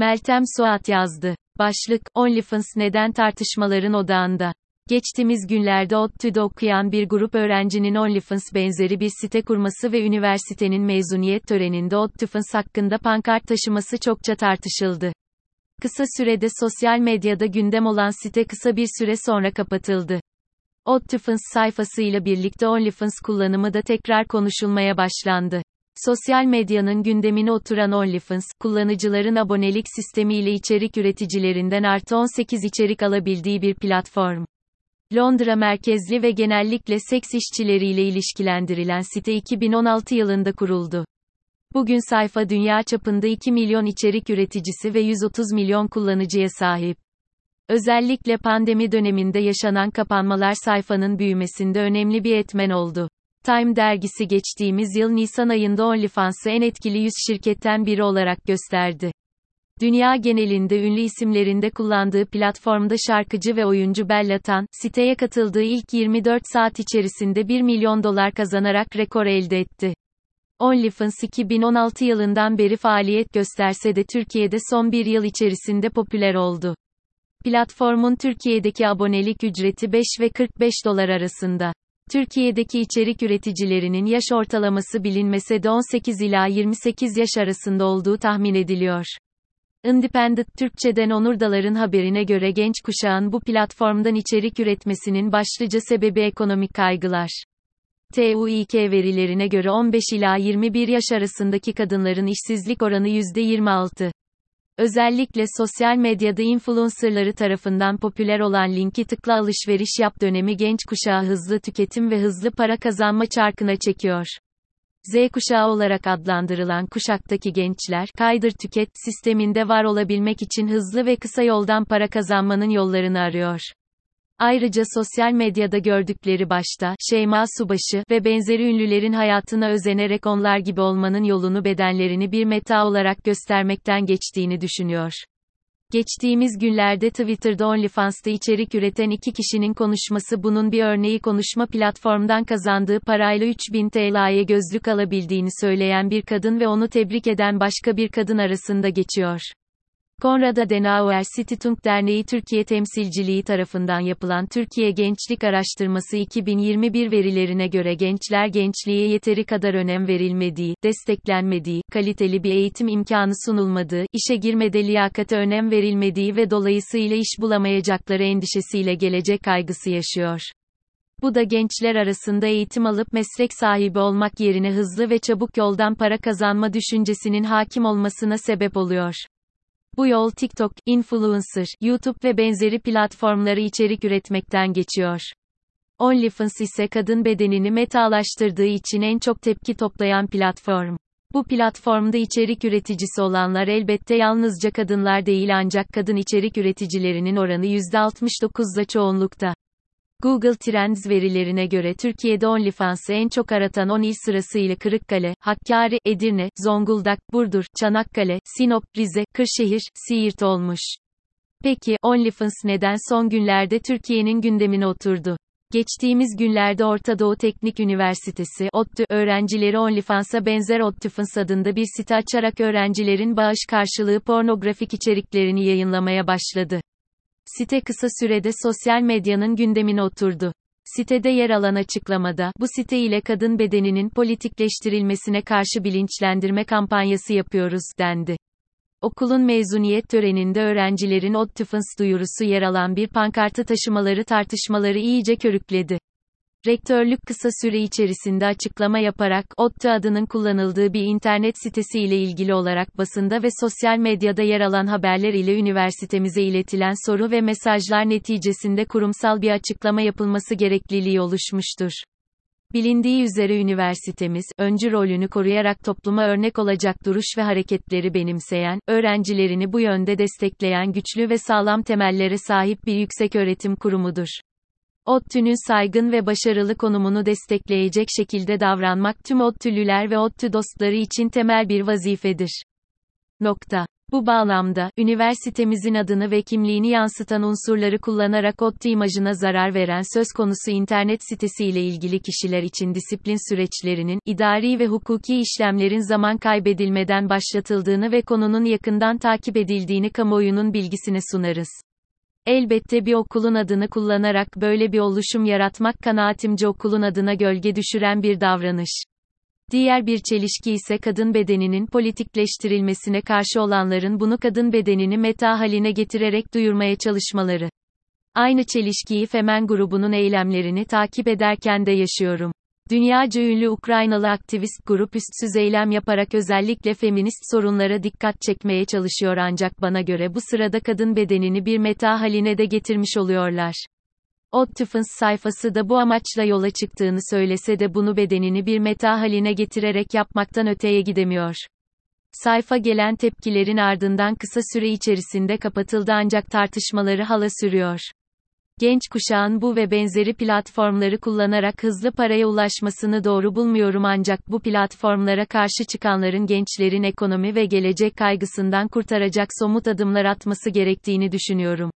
Meltem Suat yazdı. Başlık, OnlyFans neden tartışmaların odağında? Geçtiğimiz günlerde ODTÜ'de okuyan bir grup öğrencinin OnlyFans benzeri bir site kurması ve üniversitenin mezuniyet töreninde ODTÜFans hakkında pankart taşıması çokça tartışıldı. Kısa sürede sosyal medyada gündem olan site kısa bir süre sonra kapatıldı. ODTÜFans sayfasıyla birlikte OnlyFans kullanımı da tekrar konuşulmaya başlandı. Sosyal medyanın gündemine oturan OnlyFans, kullanıcıların abonelik sistemiyle içerik üreticilerinden artı 18 içerik alabildiği bir platform. Londra merkezli ve genellikle seks işçileriyle ilişkilendirilen site 2016 yılında kuruldu. Bugün sayfa dünya çapında 2 milyon içerik üreticisi ve 130 milyon kullanıcıya sahip. Özellikle pandemi döneminde yaşanan kapanmalar sayfanın büyümesinde önemli bir etmen oldu. Time dergisi geçtiğimiz yıl Nisan ayında OnlyFans'ı en etkili 100 şirketten biri olarak gösterdi. Dünya genelinde ünlü isimlerinde kullandığı platformda şarkıcı ve oyuncu Bella Tan, siteye katıldığı ilk 24 saat içerisinde 1 milyon dolar kazanarak rekor elde etti. OnlyFans 2016 yılından beri faaliyet gösterse de Türkiye'de son bir yıl içerisinde popüler oldu. Platformun Türkiye'deki abonelik ücreti 5 ve 45 dolar arasında. Türkiye'deki içerik üreticilerinin yaş ortalaması bilinmese de 18 ila 28 yaş arasında olduğu tahmin ediliyor. Independent Türkçe'den Onur Dalar'ın haberine göre genç kuşağın bu platformdan içerik üretmesinin başlıca sebebi ekonomik kaygılar. TÜİK verilerine göre 15 ila 21 yaş arasındaki kadınların işsizlik oranı %26. Özellikle sosyal medyada influencerları tarafından popüler olan linki tıkla alışveriş yap dönemi genç kuşağı hızlı tüketim ve hızlı para kazanma çarkına çekiyor. Z kuşağı olarak adlandırılan kuşaktaki gençler, kaydır tüket sisteminde var olabilmek için hızlı ve kısa yoldan para kazanmanın yollarını arıyor. Ayrıca sosyal medyada gördükleri başta, Şeyma Subaşı ve benzeri ünlülerin hayatına özenerek onlar gibi olmanın yolunu bedenlerini bir meta olarak göstermekten geçtiğini düşünüyor. Geçtiğimiz günlerde Twitter'da OnlyFans'ta içerik üreten iki kişinin konuşması bunun bir örneği konuşma platformdan kazandığı parayla 3000 TL'ye gözlük alabildiğini söyleyen bir kadın ve onu tebrik eden başka bir kadın arasında geçiyor. Konrad Adenauer Stiftung Derneği Türkiye temsilciliği tarafından yapılan Türkiye Gençlik Araştırması 2021 verilerine göre gençler gençliğe yeteri kadar önem verilmediği, desteklenmediği, kaliteli bir eğitim imkanı sunulmadığı, işe girmede liyakate önem verilmediği ve dolayısıyla iş bulamayacakları endişesiyle gelecek kaygısı yaşıyor. Bu da gençler arasında eğitim alıp meslek sahibi olmak yerine hızlı ve çabuk yoldan para kazanma düşüncesinin hakim olmasına sebep oluyor. Bu yol TikTok, influencer, YouTube ve benzeri platformları içerik üretmekten geçiyor. OnlyFans ise kadın bedenini metalaştırdığı için en çok tepki toplayan platform. Bu platformda içerik üreticisi olanlar elbette yalnızca kadınlar değil ancak kadın içerik üreticilerinin oranı %69'da çoğunlukta. Google Trends verilerine göre Türkiye'de OnlyFans'ı en çok aratan 10 il sırasıyla Kırıkkale, Hakkari, Edirne, Zonguldak, Burdur, Çanakkale, Sinop, Rize, Kırşehir, Siirt olmuş. Peki, OnlyFans neden son günlerde Türkiye'nin gündemine oturdu? Geçtiğimiz günlerde Orta Doğu Teknik Üniversitesi ODTÜ öğrencileri OnlyFans'a benzer ODTÜFans adında bir site açarak öğrencilerin bağış karşılığı pornografik içeriklerini yayınlamaya başladı. Site kısa sürede sosyal medyanın gündemine oturdu. Sitede yer alan açıklamada, bu site ile kadın bedeninin politikleştirilmesine karşı bilinçlendirme kampanyası yapıyoruz, dendi. Okulun mezuniyet töreninde öğrencilerin ODTÜFANS duyurusu yer alan bir pankartı taşımaları tartışmaları iyice körükledi. Rektörlük kısa süre içerisinde açıklama yaparak, ODTÜ adının kullanıldığı bir internet sitesi ile ilgili olarak basında ve sosyal medyada yer alan haberler ile üniversitemize iletilen soru ve mesajlar neticesinde kurumsal bir açıklama yapılması gerekliliği oluşmuştur. Bilindiği üzere üniversitemiz, öncü rolünü koruyarak topluma örnek olacak duruş ve hareketleri benimseyen, öğrencilerini bu yönde destekleyen güçlü ve sağlam temellere sahip bir yükseköğretim kurumudur. ODTÜ'nün saygın ve başarılı konumunu destekleyecek şekilde davranmak tüm ODTÜ'lüler ve ODTÜ dostları için temel bir vazifedir. Nokta. Bu bağlamda, üniversitemizin adını ve kimliğini yansıtan unsurları kullanarak ODTÜ imajına zarar veren söz konusu internet sitesi ile ilgili kişiler için disiplin süreçlerinin, idari ve hukuki işlemlerin zaman kaybedilmeden başlatıldığını ve konunun yakından takip edildiğini kamuoyunun bilgisine sunarız. Elbette bir okulun adını kullanarak böyle bir oluşum yaratmak kanaatimce okulun adına gölge düşüren bir davranış. Diğer bir çelişki ise kadın bedeninin politikleştirilmesine karşı olanların bunu kadın bedenini meta haline getirerek duyurmaya çalışmaları. Aynı çelişkiyi Femen grubunun eylemlerini takip ederken de yaşıyorum. Dünyaca ünlü Ukraynalı aktivist grup üstsüz eylem yaparak özellikle feminist sorunlara dikkat çekmeye çalışıyor ancak bana göre bu sırada kadın bedenini bir meta haline de getirmiş oluyorlar. ODTÜF'ın sayfası da bu amaçla yola çıktığını söylese de bunu bedenini bir meta haline getirerek yapmaktan öteye gidemiyor. Sayfa gelen tepkilerin ardından kısa süre içerisinde kapatıldı ancak tartışmaları hala sürüyor. Genç kuşağın bu ve benzeri platformları kullanarak hızlı paraya ulaşmasını doğru bulmuyorum ancak bu platformlara karşı çıkanların gençlerin ekonomi ve gelecek kaygısından kurtaracak somut adımlar atması gerektiğini düşünüyorum.